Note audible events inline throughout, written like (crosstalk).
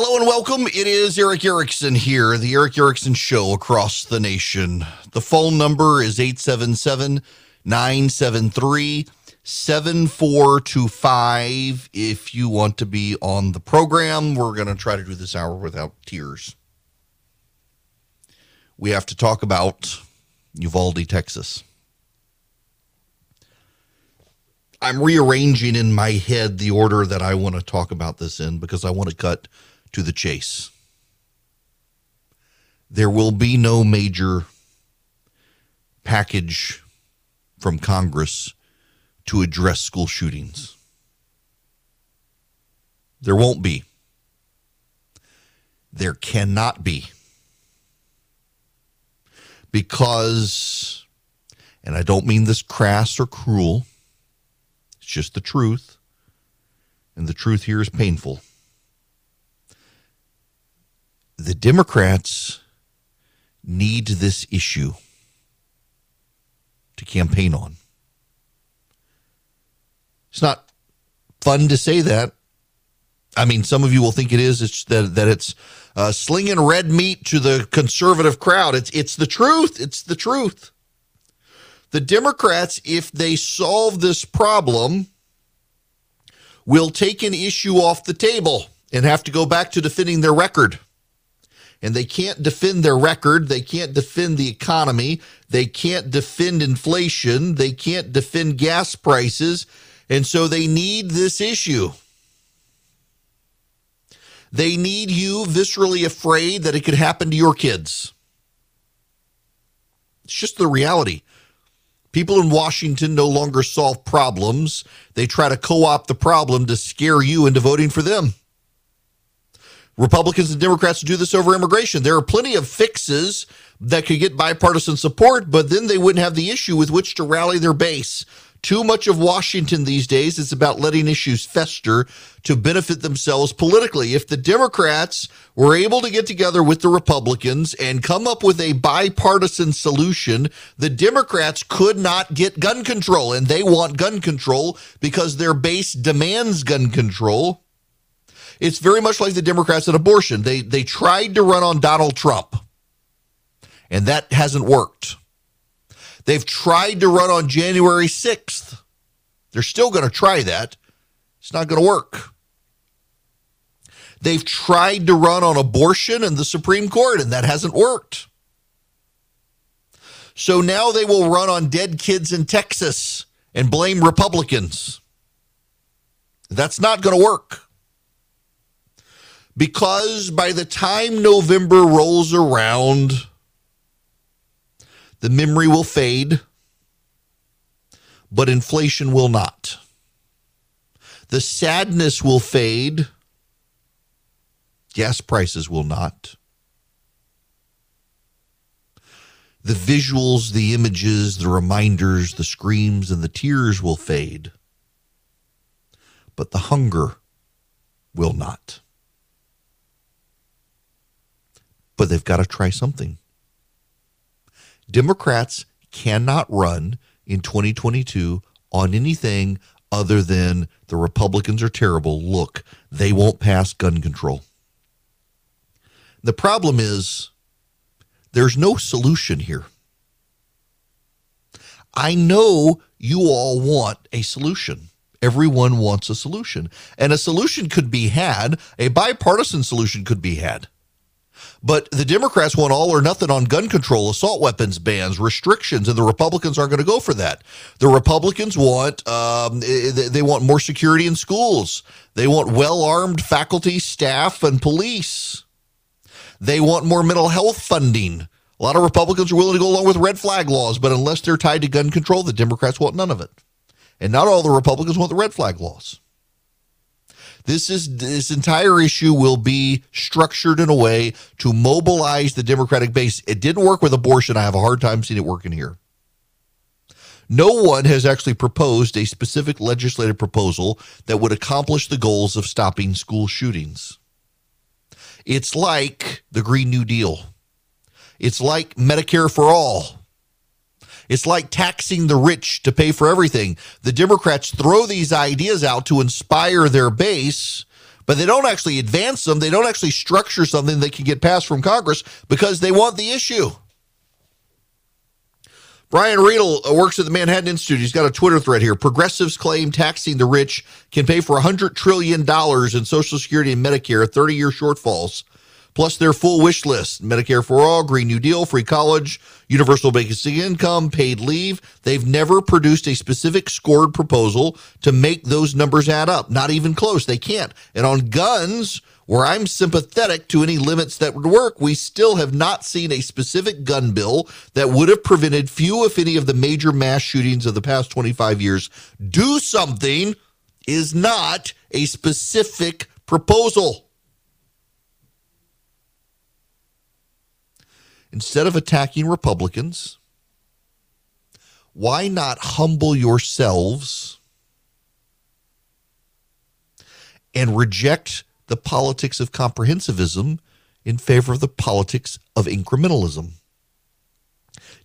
Hello and welcome. It is Erick Erickson here, the Erick Erickson Show across the nation. The phone number is 877 973 7425. If you want to be on the program, we're going to try to do this hour without tears. We have to talk about Uvalde, Texas. I'm rearranging in my head the order that I want to talk about this in because I want to cut to the chase. There will be no major package from Congress to address school shootings. There won't be. There cannot be. Because, and I don't mean this crass or cruel, it's just the truth. And the truth here is painful the Democrats need this issue to campaign on. It's not fun to say that. I mean, some of you will think it is. It's that that it's uh, slinging red meat to the conservative crowd. It's it's the truth. It's the truth. The Democrats, if they solve this problem, will take an issue off the table and have to go back to defending their record and they can't defend their record. They can't defend the economy. They can't defend inflation. They can't defend gas prices. And so they need this issue. They need you viscerally afraid that it could happen to your kids. It's just the reality. People in Washington no longer solve problems. They try to co opt the problem to scare you into voting for them. Republicans and Democrats do this over immigration. There are plenty of fixes that could get bipartisan support, but then they wouldn't have the issue with which to rally their base. Too much of Washington these days is about letting issues fester to benefit themselves politically. If the Democrats were able to get together with the Republicans and come up with a bipartisan solution, the Democrats could not get gun control, and they want gun control because their base demands gun control. It's very much like the Democrats at abortion. They they tried to run on Donald Trump, and that hasn't worked. They've tried to run on January 6th. They're still going to try that. It's not going to work. They've tried to run on abortion and the Supreme Court, and that hasn't worked. So now they will run on dead kids in Texas and blame Republicans. That's not going to work because by the time November rolls around, the memory will fade, but inflation will not. The sadness will fade, gas prices will not. The visuals, the images, the reminders, the screams, and the tears will fade, but the hunger will not. But they've got to try something. Democrats cannot run in 2022 on anything other than the Republicans are terrible. Look, they won't pass gun control. The problem is there's no solution here. I know you all want a solution. Everyone wants a solution. And a solution could be had, a bipartisan solution could be had. But the Democrats want all or nothing on gun control, assault weapons bans, restrictions, and the Republicans aren't going to go for that. The Republicans want um, they want more security in schools. They want well armed faculty, staff, and police. They want more mental health funding. A lot of Republicans are willing to go along with red flag laws, but unless they're tied to gun control, the Democrats want none of it. And not all the Republicans want the red flag laws. This is this entire issue will be structured in a way to mobilize the Democratic base. It didn't work with abortion. I have a hard time seeing it working here. No one has actually proposed a specific legislative proposal that would accomplish the goals of stopping school shootings. It's like the Green New Deal. It's like Medicare for all. It's like taxing the rich to pay for everything. The Democrats throw these ideas out to inspire their base, but they don't actually advance them. They don't actually structure something that can get passed from Congress because they want the issue. Brian Riedl uh, works at the Manhattan Institute. He's got a Twitter thread here. Progressives claim taxing the rich can pay for $100 trillion in Social Security and Medicare, 30 year shortfalls plus their full wish list Medicare for All, Green New Deal, free college, universal basic income, paid leave. They've never produced a specific scored proposal to make those numbers add up. Not even close. They can't. And on guns, where I'm sympathetic to any limits that would work, we still have not seen a specific gun bill that would have prevented few, if any, of the major mass shootings of the past 25 years. Do something is not a specific proposal. Instead of attacking Republicans, why not humble yourselves and reject the politics of comprehensivism in favor of the politics of incrementalism?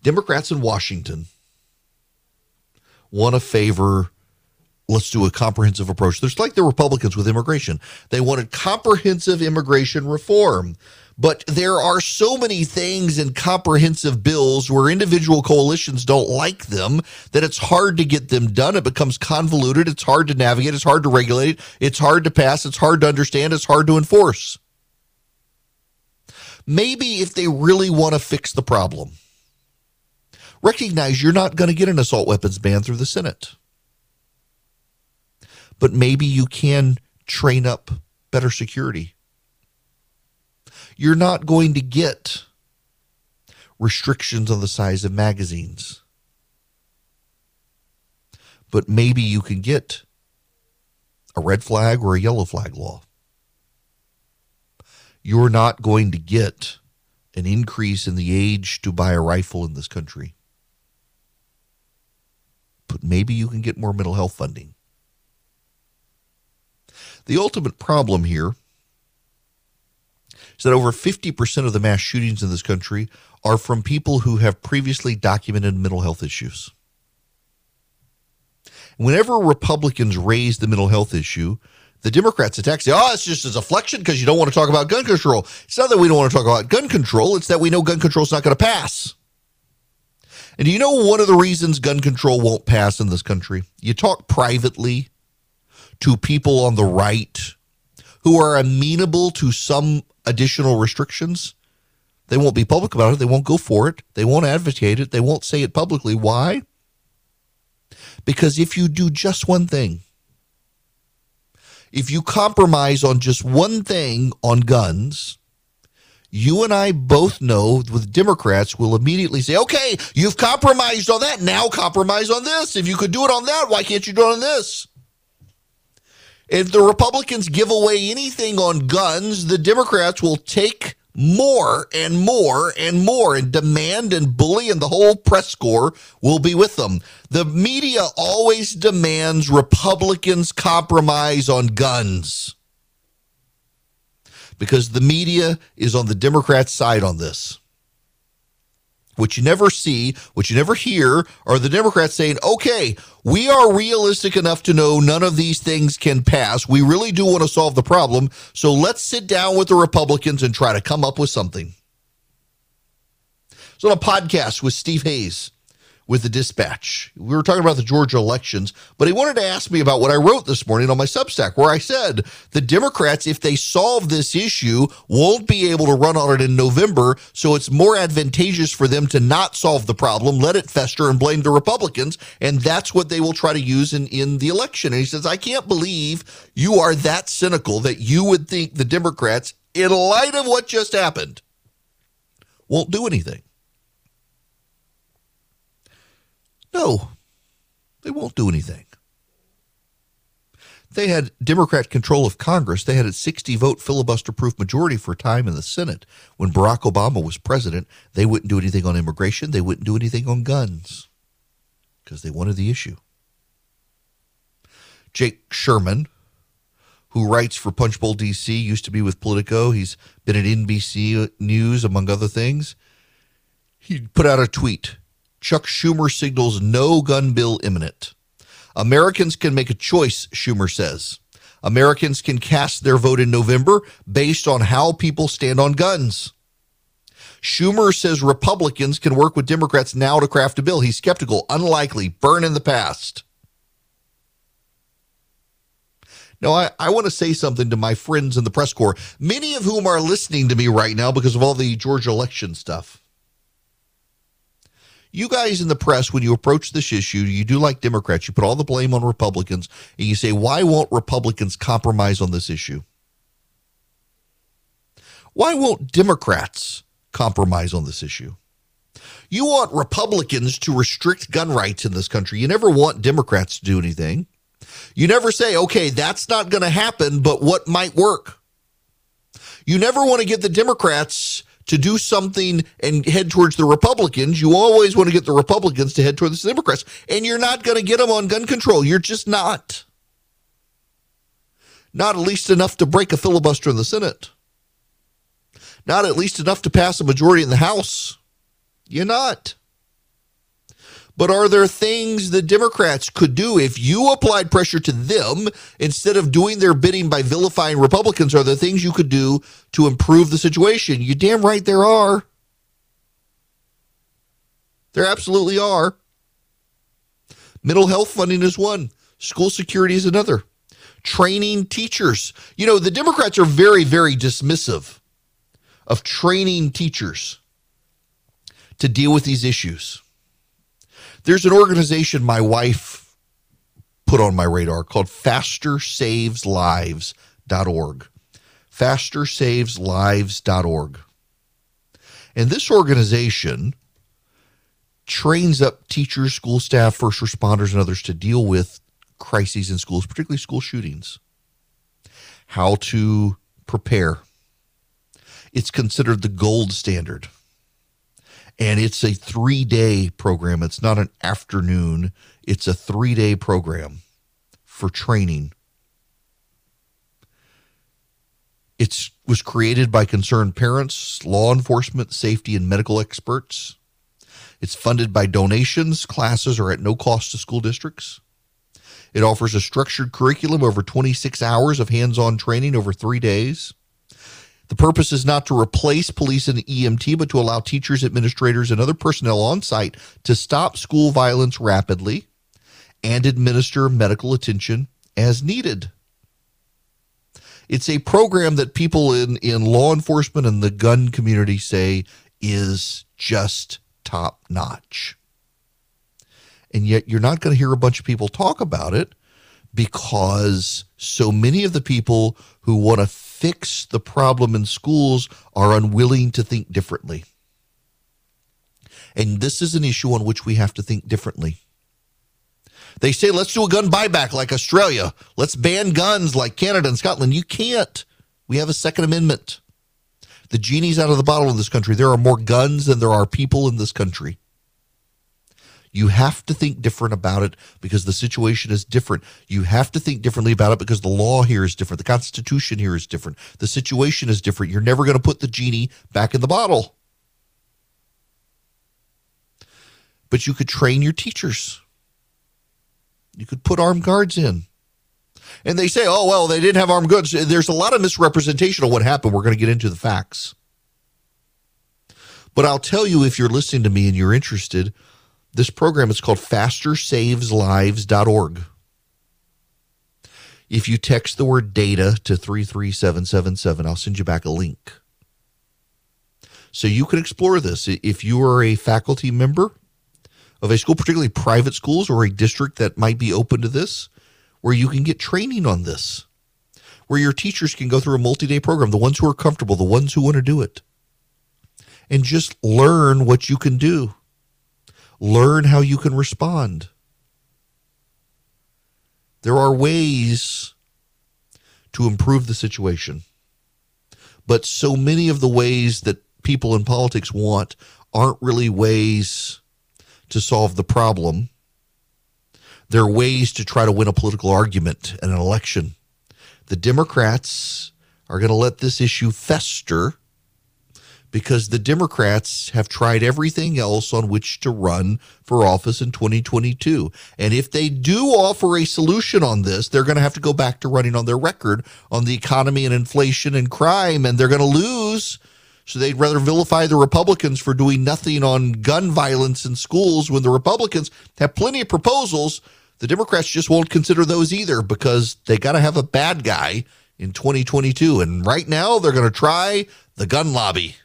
Democrats in Washington want to favor let's do a comprehensive approach. There's like the Republicans with immigration. They wanted comprehensive immigration reform. But there are so many things in comprehensive bills where individual coalitions don't like them that it's hard to get them done. It becomes convoluted. It's hard to navigate. It's hard to regulate. It's hard to pass. It's hard to understand. It's hard to enforce. Maybe if they really want to fix the problem, recognize you're not going to get an assault weapons ban through the Senate. But maybe you can train up better security you're not going to get restrictions on the size of magazines. But maybe you can get a red flag or a yellow flag law. You're not going to get an increase in the age to buy a rifle in this country. But maybe you can get more mental health funding. The ultimate problem here is that over 50% of the mass shootings in this country are from people who have previously documented mental health issues. Whenever Republicans raise the mental health issue, the Democrats attack, say, oh, it's just as a deflection because you don't want to talk about gun control. It's not that we don't want to talk about gun control, it's that we know gun control is not going to pass. And do you know one of the reasons gun control won't pass in this country? You talk privately to people on the right who are amenable to some additional restrictions. They won't be public about it. They won't go for it. They won't advocate it. They won't say it publicly. Why? Because if you do just one thing, if you compromise on just one thing on guns, you and I both know with Democrats will immediately say, okay, you've compromised on that. Now compromise on this. If you could do it on that, why can't you do it on this? If the Republicans give away anything on guns, the Democrats will take more and more and more and demand and bully, and the whole press corps will be with them. The media always demands Republicans compromise on guns because the media is on the Democrats' side on this. What you never see, what you never hear, are the Democrats saying, okay, we are realistic enough to know none of these things can pass. We really do want to solve the problem. So let's sit down with the Republicans and try to come up with something. So, on a podcast with Steve Hayes, with the dispatch. We were talking about the Georgia elections, but he wanted to ask me about what I wrote this morning on my Substack, where I said the Democrats, if they solve this issue, won't be able to run on it in November. So it's more advantageous for them to not solve the problem, let it fester, and blame the Republicans. And that's what they will try to use in, in the election. And he says, I can't believe you are that cynical that you would think the Democrats, in light of what just happened, won't do anything. No, they won't do anything. They had Democrat control of Congress. They had a 60 vote filibuster proof majority for a time in the Senate. When Barack Obama was president, they wouldn't do anything on immigration. They wouldn't do anything on guns because they wanted the issue. Jake Sherman, who writes for Punchbowl DC, used to be with Politico. He's been at NBC News, among other things. He put out a tweet Chuck Schumer signals no gun bill imminent. Americans can make a choice, Schumer says. Americans can cast their vote in November based on how people stand on guns. Schumer says Republicans can work with Democrats now to craft a bill. He's skeptical, unlikely, burn in the past. Now, I, I want to say something to my friends in the press corps, many of whom are listening to me right now because of all the Georgia election stuff. You guys in the press, when you approach this issue, you do like Democrats. You put all the blame on Republicans and you say, why won't Republicans compromise on this issue? Why won't Democrats compromise on this issue? You want Republicans to restrict gun rights in this country. You never want Democrats to do anything. You never say, okay, that's not going to happen, but what might work? You never want to get the Democrats to do something and head towards the Republicans. You always want to get the Republicans to head towards the Democrats, and you're not going to get them on gun control. You're just not. Not at least enough to break a filibuster in the Senate. Not at least enough to pass a majority in the House. You're not. But are there things the Democrats could do if you applied pressure to them instead of doing their bidding by vilifying Republicans? Are there things you could do to improve the situation? You damn right there are. There absolutely are. Mental health funding is one, school security is another. Training teachers. You know, the Democrats are very, very dismissive of training teachers to deal with these issues. There's an organization my wife put on my radar called fastersaveslives.org. Fastersaveslives.org. And this organization trains up teachers, school staff, first responders, and others to deal with crises in schools, particularly school shootings, how to prepare. It's considered the gold standard and it's a three day program. It's not an afternoon, it's a three day program for training. It was created by concerned parents, law enforcement, safety, and medical experts. It's funded by donations. Classes are at no cost to school districts. It offers a structured curriculum over 26 hours of hands on training over three days. The purpose is not to replace police and EMT, but to allow teachers, administrators, and other personnel on site to stop school violence rapidly and administer medical attention as needed. It's a program that people in, in law enforcement and the gun community say is just top notch. And yet, you're not going to hear a bunch of people talk about it because so many of the people who want to fix the problem in schools are unwilling to think differently. And this is an issue on which we have to think differently. They say, let's do a gun buyback like Australia. Let's ban guns like Canada and Scotland. You can't. We have a Second Amendment. The genie's out of the bottle in this country. There are more guns than there are people in this country. You have to think different about it because the situation is different. You have to think differently about it because the law here is different. The Constitution here is different. The situation is different. You're never going to put the genie back in the bottle. But you could train your teachers. You could put armed guards in. And they say, oh, well, they didn't have armed guards. There's a lot of misrepresentation of what happened. We're going to get into the facts. But I'll tell you if you're listening to me and you're interested, this program is called fastersaveslives.org. If you text the word data to 33777, I'll send you back a link. So you can explore this. If you are a faculty member of a school, particularly private schools or a district that might be open to this, where you can get training on this, where your teachers can go through a multi day program, the ones who are comfortable, the ones who want to do it, and just learn what you can do. Learn how you can respond. There are ways to improve the situation. But so many of the ways that people in politics want aren't really ways to solve the problem. They're ways to try to win a political argument and an election. The Democrats are going to let this issue fester because the Democrats have tried everything else on which to run for office in 2022. And if they do offer a solution on this, they're going to have to go back to running on their record on the economy and inflation and crime, and they're going to lose. So they'd rather vilify the Republicans for doing nothing on gun violence in schools when the Republicans have plenty of proposals. The Democrats just won't consider those either because they got to have a bad guy in 2022. And right now, they're going to try the gun lobby.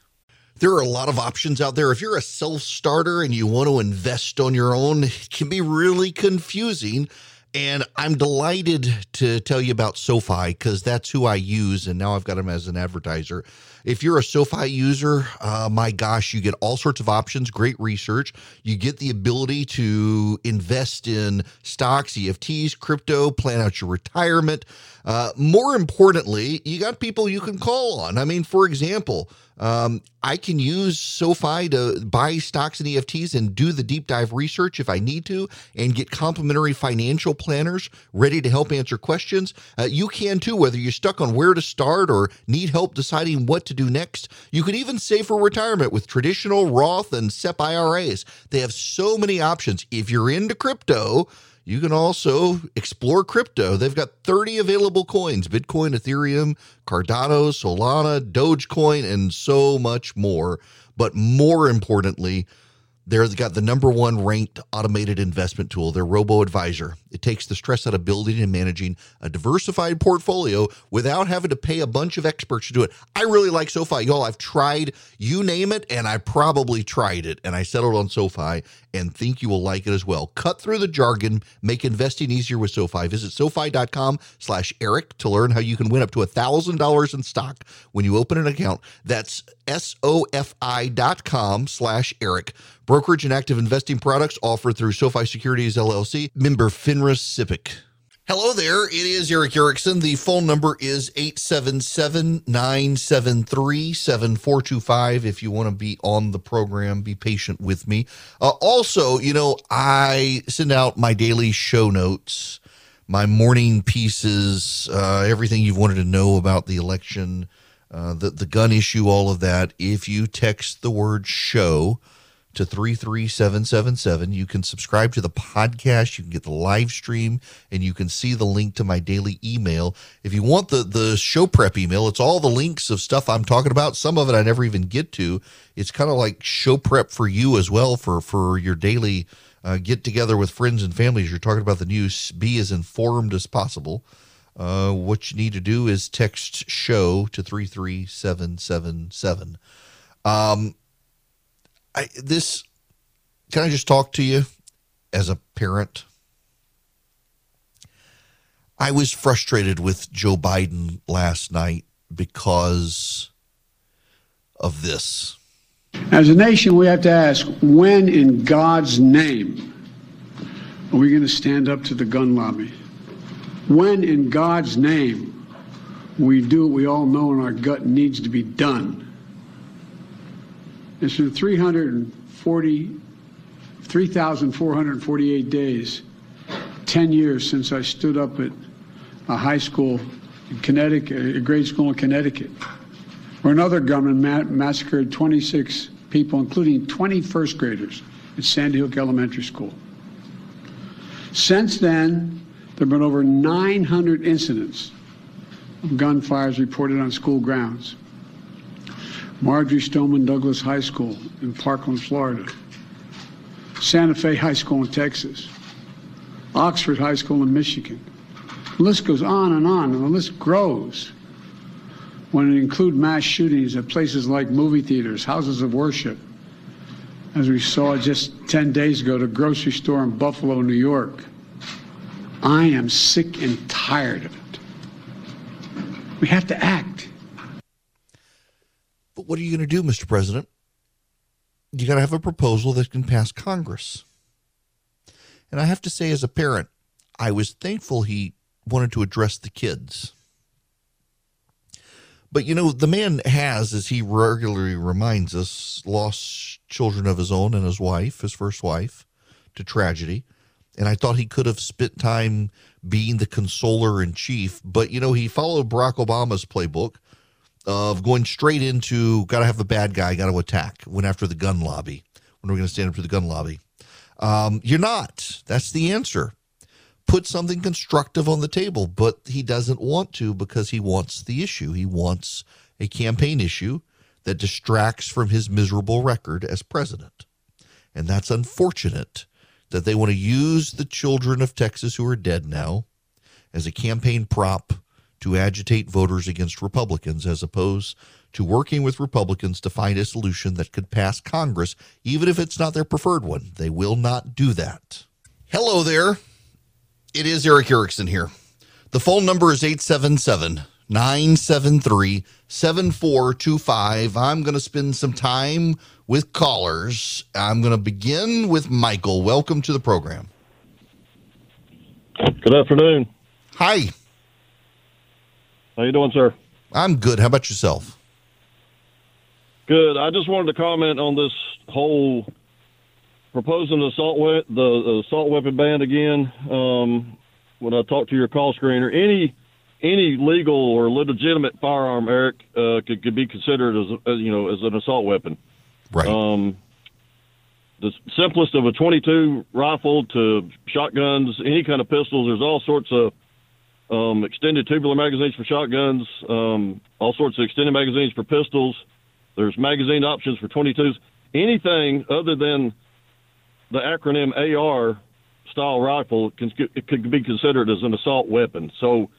There are a lot of options out there. If you're a self starter and you want to invest on your own, it can be really confusing. And I'm delighted to tell you about SoFi because that's who I use. And now I've got them as an advertiser. If you're a SoFi user, uh, my gosh, you get all sorts of options, great research. You get the ability to invest in stocks, EFTs, crypto, plan out your retirement. Uh, more importantly, you got people you can call on. I mean, for example, um, I can use SoFi to buy stocks and EFTs and do the deep dive research if I need to and get complimentary financial planners ready to help answer questions. Uh, you can too, whether you're stuck on where to start or need help deciding what to do next. You could even save for retirement with traditional Roth and SEP IRAs. They have so many options. If you're into crypto, you can also explore crypto. They've got 30 available coins Bitcoin, Ethereum, Cardano, Solana, Dogecoin, and so much more. But more importantly, They've got the number one ranked automated investment tool, their Robo Advisor. It takes the stress out of building and managing a diversified portfolio without having to pay a bunch of experts to do it. I really like SoFi. Y'all, I've tried, you name it, and I probably tried it, and I settled on SoFi and think you will like it as well. Cut through the jargon, make investing easier with SoFi. Visit SoFi.com slash Eric to learn how you can win up to $1,000 in stock when you open an account. That's S-O-F-I.com slash Eric. Brokerage and active investing products offered through SoFi Securities LLC, member FINRA SIPC. Hello there. It is Erick Erickson. The phone number is 877 973 7425. If you want to be on the program, be patient with me. Uh, also, you know, I send out my daily show notes, my morning pieces, uh, everything you've wanted to know about the election, uh, the, the gun issue, all of that. If you text the word show, to 33777. You can subscribe to the podcast, you can get the live stream, and you can see the link to my daily email. If you want the, the show prep email, it's all the links of stuff I'm talking about. Some of it I never even get to. It's kind of like show prep for you as well for, for your daily uh, get together with friends and families. You're talking about the news. Be as informed as possible. Uh, what you need to do is text show to 33777. Um, I, this can I just talk to you as a parent? I was frustrated with Joe Biden last night because of this. As a nation, we have to ask when, in God's name, are we going to stand up to the gun lobby? When, in God's name, we do what we all know in our gut needs to be done? It's been 340, 3,448 days, 10 years since I stood up at a high school in Connecticut, a grade school in Connecticut, where another gunman ma- massacred 26 people, including 20 first graders at Sandy Hook Elementary School. Since then, there have been over 900 incidents of gunfires reported on school grounds. Marjory Stoneman Douglas High School in Parkland, Florida, Santa Fe High School in Texas, Oxford High School in Michigan. The list goes on and on, and the list grows when it includes mass shootings at places like movie theaters, houses of worship, as we saw just 10 days ago, the grocery store in Buffalo, New York. I am sick and tired of it. We have to act. But what are you going to do, Mr. President? You got to have a proposal that can pass Congress. And I have to say, as a parent, I was thankful he wanted to address the kids. But you know, the man has, as he regularly reminds us, lost children of his own and his wife, his first wife, to tragedy. And I thought he could have spent time being the consoler in chief. But you know, he followed Barack Obama's playbook of going straight into got to have a bad guy, got to attack, went after the gun lobby. When are we going to stand up to the gun lobby? Um, you're not. That's the answer. Put something constructive on the table, but he doesn't want to because he wants the issue. He wants a campaign issue that distracts from his miserable record as president. And that's unfortunate that they want to use the children of Texas who are dead now as a campaign prop to agitate voters against Republicans as opposed to working with Republicans to find a solution that could pass Congress, even if it's not their preferred one. They will not do that. Hello there. It is Erick Erickson here. The phone number is 877 973 7425. I'm going to spend some time with callers. I'm going to begin with Michael. Welcome to the program. Good afternoon. Hi. How you doing, sir? I'm good. How about yourself? Good. I just wanted to comment on this whole proposing the assault we- the assault weapon ban again. Um, when I talked to your call screener, any any legal or legitimate firearm, Eric, uh, could, could be considered as, as you know as an assault weapon. Right. Um, the simplest of a 22 rifle to shotguns, any kind of pistols. There's all sorts of um, extended tubular magazines for shotguns, um, all sorts of extended magazines for pistols. There's magazine options for 22s. Anything other than the acronym AR style rifle can, it could be considered as an assault weapon. So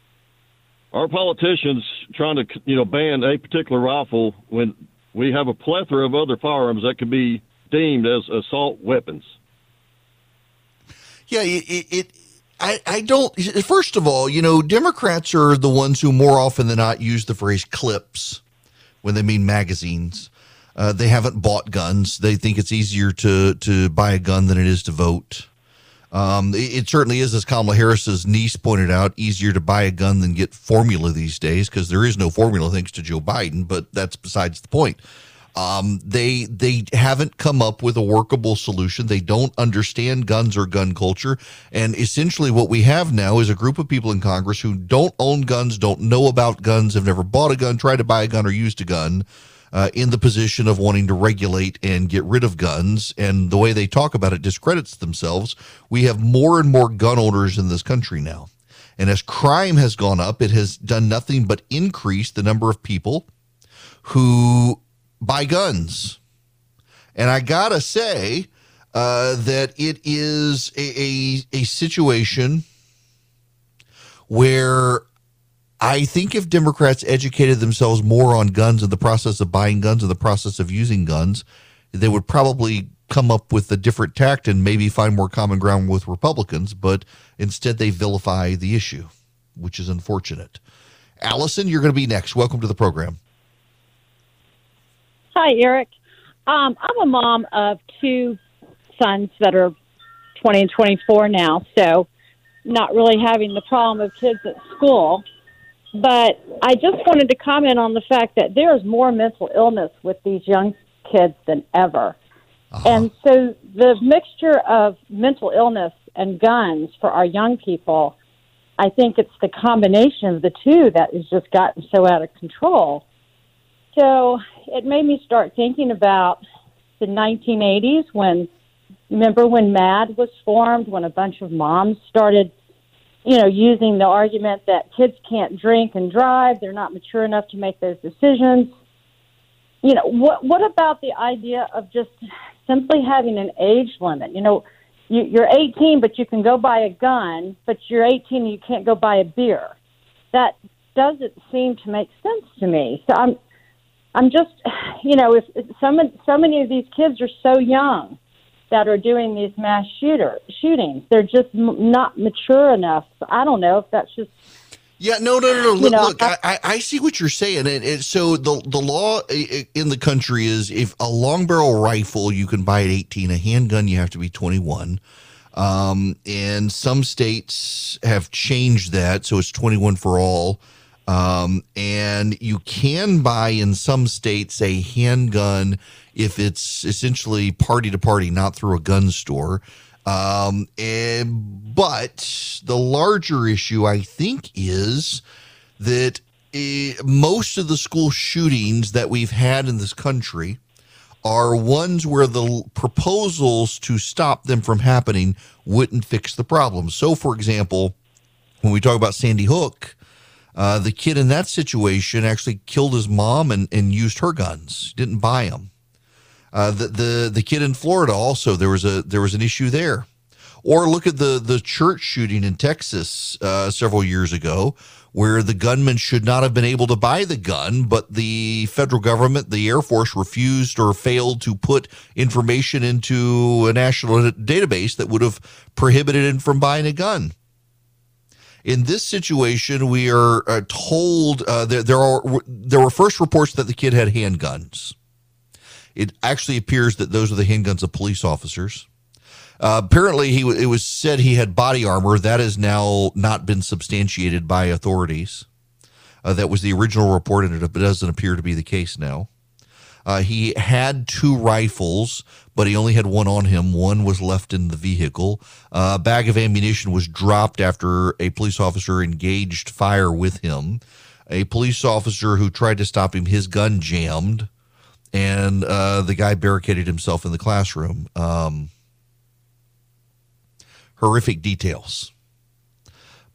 our politicians trying to you know ban a particular rifle when we have a plethora of other firearms that could be deemed as assault weapons. Yeah, it, it, I, I don't. First of all, you know, Democrats are the ones who more often than not use the phrase clips when they mean magazines. Uh, they haven't bought guns. They think it's easier to to buy a gun than it is to vote. Um, it, it, certainly is, as Kamala Harris's niece pointed out, easier to buy a gun than get formula these days because there is no formula thanks to Joe Biden. But that's besides the point. Um, they they haven't come up with a workable solution. They don't understand guns or gun culture, and essentially what we have now is a group of people in Congress who don't own guns, don't know about guns, have never bought a gun, tried to buy a gun, or used a gun. Uh, in the position of wanting to regulate and get rid of guns. And the way they talk about it discredits themselves. We have more and more gun owners in this country now. And as crime has gone up, it has done nothing but increase the number of people who buy guns. And I got to say uh, that it is a, a, a situation where I think if Democrats educated themselves more on guns and the process of buying guns and the process of using guns, they would probably come up with a different tact and maybe find more common ground with Republicans. But instead, they vilify the issue, which is unfortunate. Allison, you're going to be next. Welcome to the program. Hi, Eric. Um, I'm a mom of two sons that are 20 and 24 now, so not really having the problem of kids at school. But I just wanted to comment on the fact that there is more mental illness with these young kids than ever. Uh-huh. And so the mixture of mental illness and guns for our young people, I think it's the combination of the two that has just gotten so out of control. So it made me start thinking about the 1980s when, remember when MADD was formed, when a bunch of moms started you know, using the argument that kids can't drink and drive, they're not mature enough to make those decisions. You know, what what about the idea of just simply having an age limit? You know, you, you're 18, but you can go buy a gun, but you're 18 and you can't go buy a beer. That doesn't seem to make sense to me. So I'm, I'm just, you know, if, if so so many of these kids are so young that are doing these mass shooter shootings. They're just m- not mature enough. I don't know if that's just. Yeah, no, no, no, no. Look, know, look I, I, see what you're saying, and, and, so the the law in the country is if a long barrel rifle you can buy at 18, a handgun you have to be 21. Um, and some states have changed that, so it's 21 for all. Um, and you can buy in some states a handgun if it's essentially party to party, not through a gun store. Um, and, but the larger issue, I think, is that eh, most of the school shootings that we've had in this country are ones where the proposals to stop them from happening wouldn't fix the problem. So, for example, when we talk about Sandy Hook, uh, the kid in that situation actually killed his mom and, and used her guns. Didn't buy them. Uh, the, the the kid in Florida also there was a there was an issue there. Or look at the the church shooting in Texas uh, several years ago, where the gunman should not have been able to buy the gun, but the federal government, the Air Force, refused or failed to put information into a national database that would have prohibited him from buying a gun. In this situation, we are uh, told uh, there, there are there were first reports that the kid had handguns. It actually appears that those are the handguns of police officers. Uh, apparently, he it was said he had body armor. That has now not been substantiated by authorities. Uh, that was the original report, and it doesn't appear to be the case now. Uh, he had two rifles, but he only had one on him. One was left in the vehicle. Uh, a bag of ammunition was dropped after a police officer engaged fire with him. A police officer who tried to stop him, his gun jammed, and uh, the guy barricaded himself in the classroom. Um, horrific details.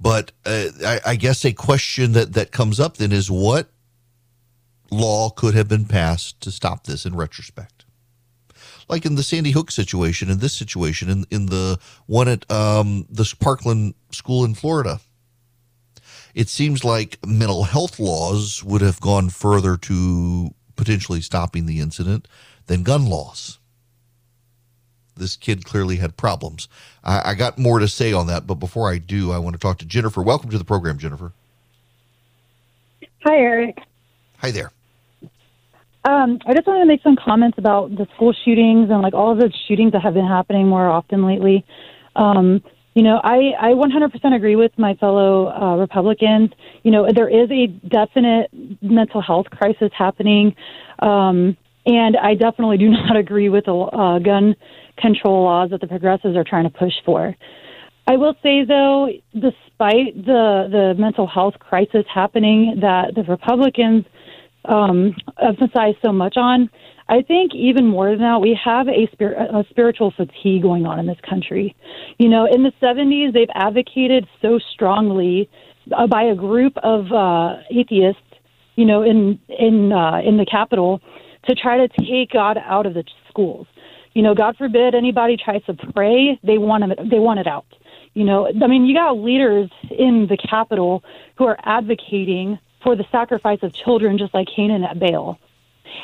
But uh, I, I, guess a question that, that comes up then is what law could have been passed to stop this in retrospect? Like in the Sandy Hook situation, in this situation, in, in the one at um, the Parkland School in Florida, it seems like mental health laws would have gone further to potentially stopping the incident than gun laws this kid clearly had problems. I, I, got more to say on that, but before I do, I want to talk to Jennifer. Welcome to the program, Jennifer. Hi, Eric. Hi there. Um, I just wanted to make some comments about the school shootings and like all of the shootings that have been happening more often lately. Um, you know, I, I 100% agree with my fellow uh, Republicans. You know, there is a definite mental health crisis happening. Um, and I definitely do (laughs) not agree with the uh, gun control laws that the progressives are trying to push for. I will say, though, despite the the mental health crisis happening that the Republicans um, emphasize so much on, I think even more than that, we have a, spir- a spiritual fatigue going on in this country. You know, in the 70s, they've advocated so strongly uh, by a group of uh, atheists, you know, in in uh, in the Capitol, to try to take God out of the schools you know, God forbid anybody tries to pray, they want it, they want it out. You know, I mean, you got leaders in the Capitol who are advocating for the sacrifice of children, just like Canaan at Baal.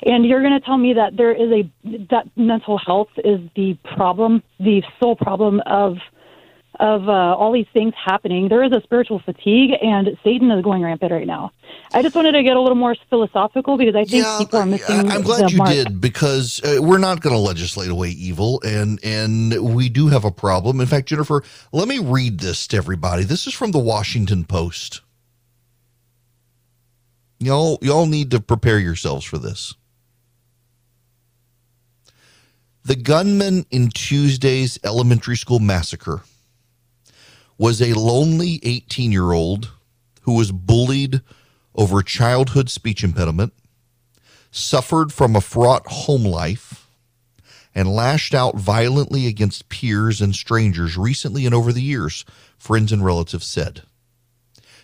And you're going to tell me that there is a that mental health is the problem, the sole problem of of uh, all these things happening, there is a spiritual fatigue, and Satan is going rampant right now. I just wanted to get a little more philosophical because I think yeah, people are missing. I'm glad you mark. did because uh, we're not going to legislate away evil, and and we do have a problem. In fact, Jennifer, let me read this to everybody. This is from the Washington Post. Y'all, y'all need to prepare yourselves for this. The gunman in Tuesday's elementary school massacre was a lonely 18 year old who was bullied over childhood speech impediment, suffered from a fraught home life, and lashed out violently against peers and strangers recently and over the years, friends and relatives said.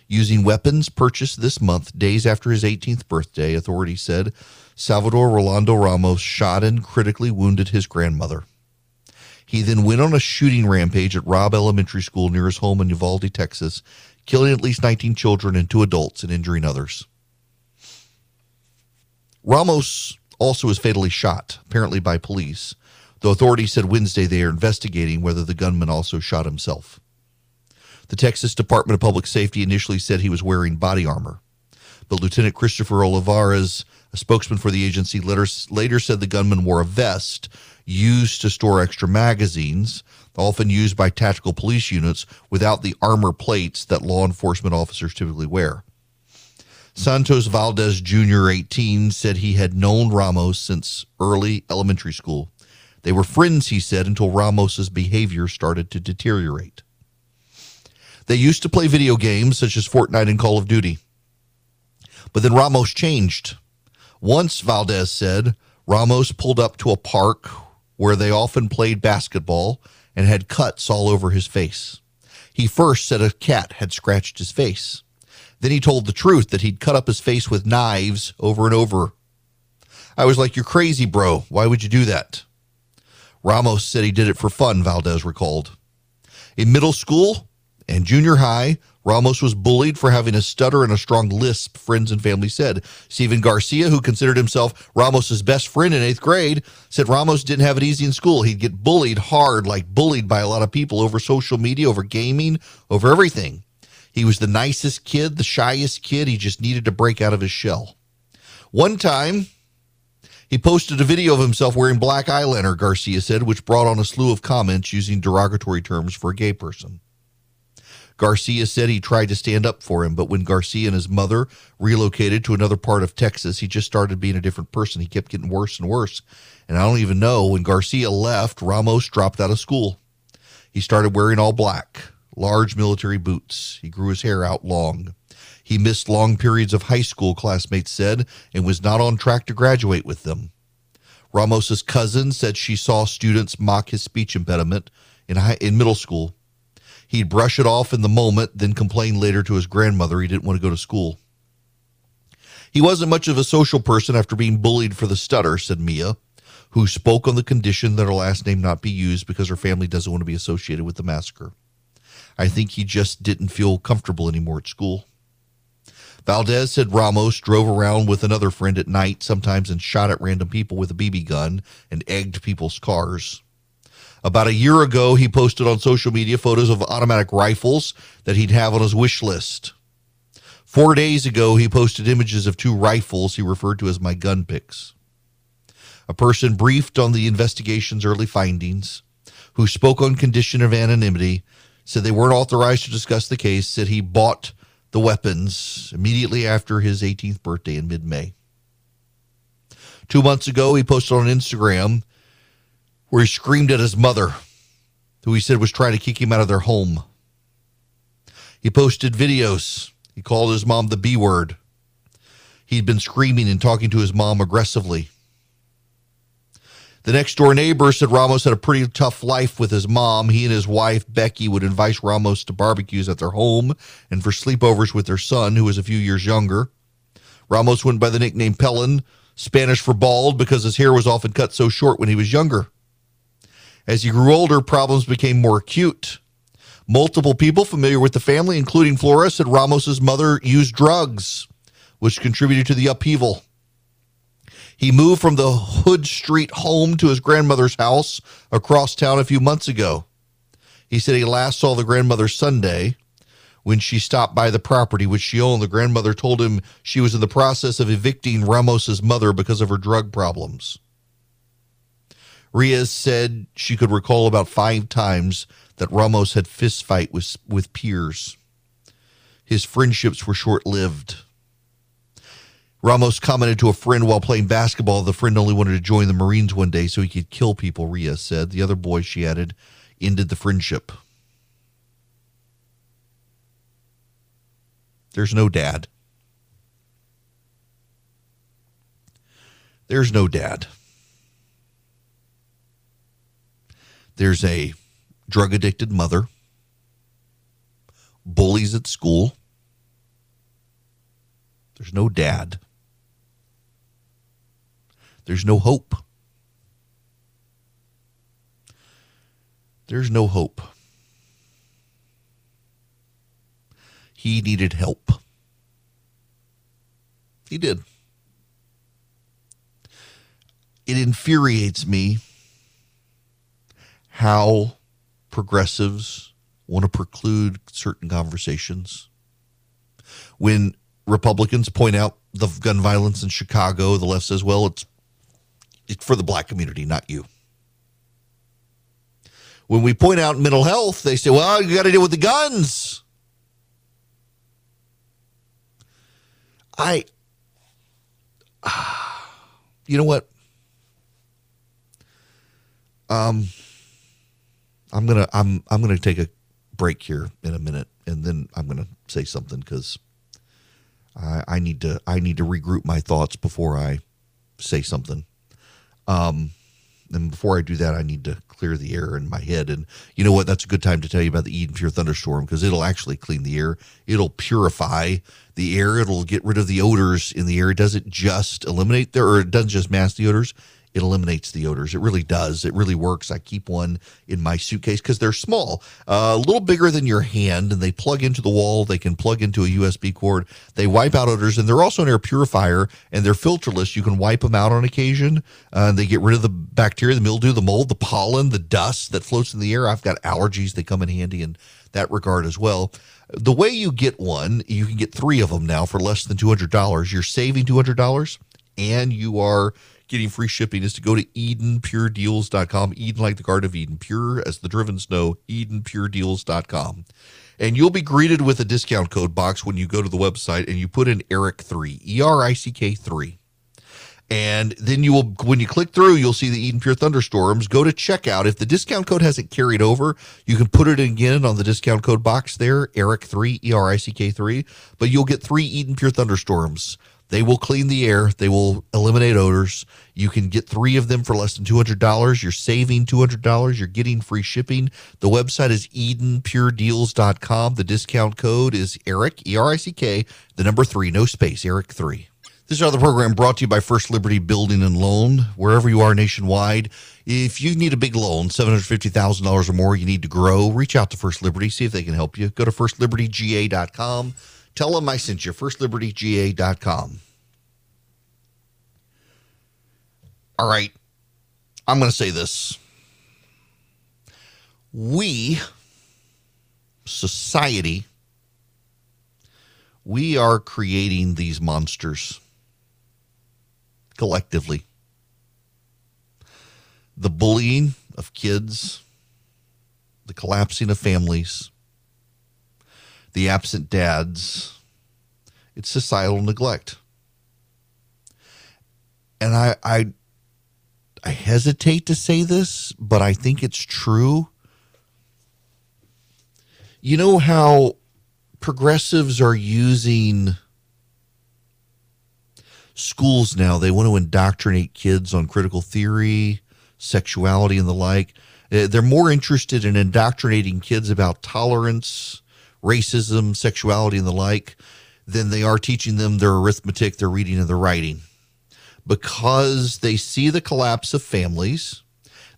Using weapons purchased this month, days after his 18th birthday, authorities said Salvador Rolando Ramos shot and critically wounded his grandmother. He then went on a shooting rampage at Robb Elementary School near his home in Uvalde, Texas, killing at least 19 children and two adults and injuring others. Ramos also was fatally shot, apparently by police, though authorities said Wednesday they are investigating whether the gunman also shot himself. The Texas Department of Public Safety initially said he was wearing body armor, but Lieutenant Christopher Olivares, a spokesman for the agency, later, later said the gunman wore a vest used to store extra magazines, often used by tactical police units without the armor plates that law enforcement officers typically wear. Santos Valdez Jr., 18, said he had known Ramos since early elementary school. They were friends, he said, until Ramos's behavior started to deteriorate. They used to play video games such as Fortnite and Call of Duty. But then Ramos changed. Once, Valdez said, Ramos pulled up to a park where they often played basketball and had cuts all over his face. He first said a cat had scratched his face. Then he told the truth that he'd cut up his face with knives over and over. I was like, You're crazy, bro. Why would you do that? Ramos said he did it for fun, Valdez recalled. In middle school and junior high, Ramos was bullied for having a stutter and a strong lisp, friends and family said. Stephen Garcia, who considered himself Ramos's best friend in eighth grade, said Ramos didn't have it easy in school. He'd get bullied hard, like bullied by a lot of people over social media, over gaming, over everything. He was the nicest kid, the shyest kid. He just needed to break out of his shell. One time, he posted a video of himself wearing black eyeliner, Garcia said, which brought on a slew of comments using derogatory terms for a gay person. Garcia said he tried to stand up for him, but when Garcia and his mother relocated to another part of Texas, he just started being a different person. He kept getting worse and worse. And I don't even know when Garcia left, Ramos dropped out of school. He started wearing all black, large military boots. He grew his hair out long. He missed long periods of high school, classmates said, and was not on track to graduate with them. Ramos's cousin said she saw students mock his speech impediment in, high, in middle school. He'd brush it off in the moment, then complain later to his grandmother he didn't want to go to school. He wasn't much of a social person after being bullied for the stutter, said Mia, who spoke on the condition that her last name not be used because her family doesn't want to be associated with the massacre. I think he just didn't feel comfortable anymore at school. Valdez said Ramos drove around with another friend at night, sometimes and shot at random people with a BB gun and egged people's cars. About a year ago, he posted on social media photos of automatic rifles that he'd have on his wish list. Four days ago, he posted images of two rifles he referred to as my gun picks. A person briefed on the investigation's early findings, who spoke on condition of anonymity, said they weren't authorized to discuss the case, said he bought the weapons immediately after his 18th birthday in mid May. Two months ago, he posted on Instagram where he screamed at his mother, who he said was trying to kick him out of their home. He posted videos. He called his mom the B word. He'd been screaming and talking to his mom aggressively. The next door neighbor said Ramos had a pretty tough life with his mom. He and his wife, Becky, would invite Ramos to barbecues at their home and for sleepovers with their son, who was a few years younger. Ramos went by the nickname Pelon, Spanish for bald, because his hair was often cut so short when he was younger. As he grew older, problems became more acute. Multiple people familiar with the family, including Flora, said Ramos's mother used drugs, which contributed to the upheaval. He moved from the Hood Street home to his grandmother's house across town a few months ago. He said he last saw the grandmother Sunday when she stopped by the property which she owned. The grandmother told him she was in the process of evicting Ramos's mother because of her drug problems. Riaz said she could recall about five times that Ramos had fistfight with, with peers. His friendships were short lived. Ramos commented to a friend while playing basketball. The friend only wanted to join the Marines one day so he could kill people, Ria said. The other boy, she added, ended the friendship. There's no dad. There's no dad. There's a drug addicted mother, bullies at school. There's no dad. There's no hope. There's no hope. He needed help. He did. It infuriates me how progressives want to preclude certain conversations. When Republicans point out the gun violence in Chicago, the left says, well, it's, it's for the black community, not you. When we point out mental health, they say, well, you got to deal with the guns. I, (sighs) you know what? Um, I'm gonna I'm I'm gonna take a break here in a minute, and then I'm gonna say something because I, I need to I need to regroup my thoughts before I say something. Um, and before I do that, I need to clear the air in my head. And you know what? That's a good time to tell you about the Eden Pure Thunderstorm because it'll actually clean the air. It'll purify the air. It'll get rid of the odors in the air. It doesn't just eliminate there, or it doesn't just mask the odors it eliminates the odors. It really does. It really works. I keep one in my suitcase because they're small, uh, a little bigger than your hand, and they plug into the wall. They can plug into a USB cord. They wipe out odors, and they're also an air purifier, and they're filterless. You can wipe them out on occasion. Uh, they get rid of the bacteria, the mildew, the mold, the pollen, the dust that floats in the air. I've got allergies. They come in handy in that regard as well. The way you get one, you can get three of them now for less than $200. You're saving $200 and you are getting free shipping is to go to EdenPureDeals.com. Eden like the Garden of Eden, pure as the driven snow, EdenPureDeals.com. And you'll be greeted with a discount code box when you go to the website and you put in ERICK3, E R I C K 3. And then you will, when you click through, you'll see the Eden Pure Thunderstorms. Go to checkout. If the discount code hasn't carried over, you can put it again on the discount code box there, ERICK3, E R I C K 3. But you'll get three Eden Pure Thunderstorms they will clean the air. They will eliminate odors. You can get three of them for less than $200. You're saving $200. You're getting free shipping. The website is EdenPureDeals.com. The discount code is ERICK, E R I C K, the number three, no space, ERICK3. This is other program brought to you by First Liberty Building and Loan, wherever you are nationwide. If you need a big loan, $750,000 or more, you need to grow, reach out to First Liberty, see if they can help you. Go to firstlibertyga.com. Tell them I sent you, firstlibertyga.com. All right. I'm going to say this. We, society, we are creating these monsters collectively. The bullying of kids, the collapsing of families, the absent dads. It's societal neglect. And I, I, I hesitate to say this, but I think it's true. You know how progressives are using schools now, they want to indoctrinate kids on critical theory, sexuality, and the like. Uh, they're more interested in indoctrinating kids about tolerance racism, sexuality, and the like than they are teaching them their arithmetic, their reading, and their writing. Because they see the collapse of families,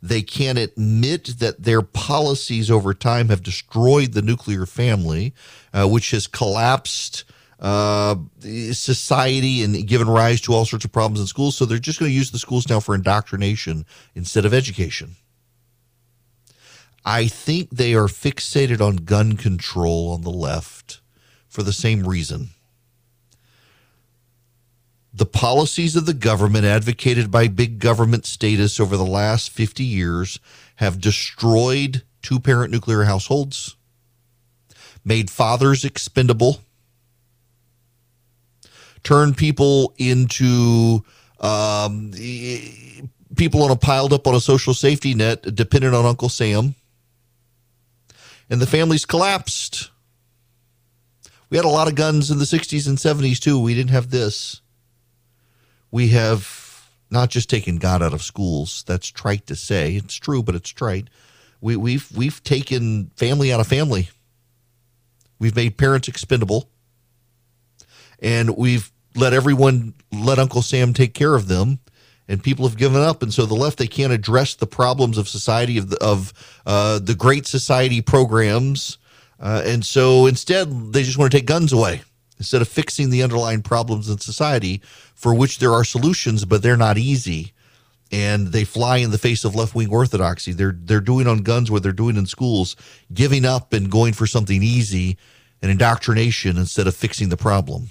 they can't admit that their policies over time have destroyed the nuclear family, uh, which has collapsed uh, society and given rise to all sorts of problems in schools. So they're just going to use the schools now for indoctrination instead of education. I think they are fixated on gun control on the left for the same reason. The policies of the government advocated by big government status over the last 50 years have destroyed two parent nuclear households, made fathers expendable, turned people into um, people on a piled up on a social safety net dependent on Uncle Sam and the families collapsed. We had a lot of guns in the 60s and 70s too. We didn't have this. We have not just taken God out of schools. That's trite to say. It's true, but it's trite. We, we've we've taken family out of family. We've made parents expendable, and we've let everyone let Uncle Sam take care of them and people have given up. And so the left they can't address the problems of society of the, of uh, the Great Society programs, uh, and so instead they just want to take guns away instead of fixing the underlying problems in society for which there are solutions, but they're not easy. And they fly in the face of left wing orthodoxy. They're they're doing on guns what they're doing in schools, giving up and going for something easy and indoctrination instead of fixing the problem.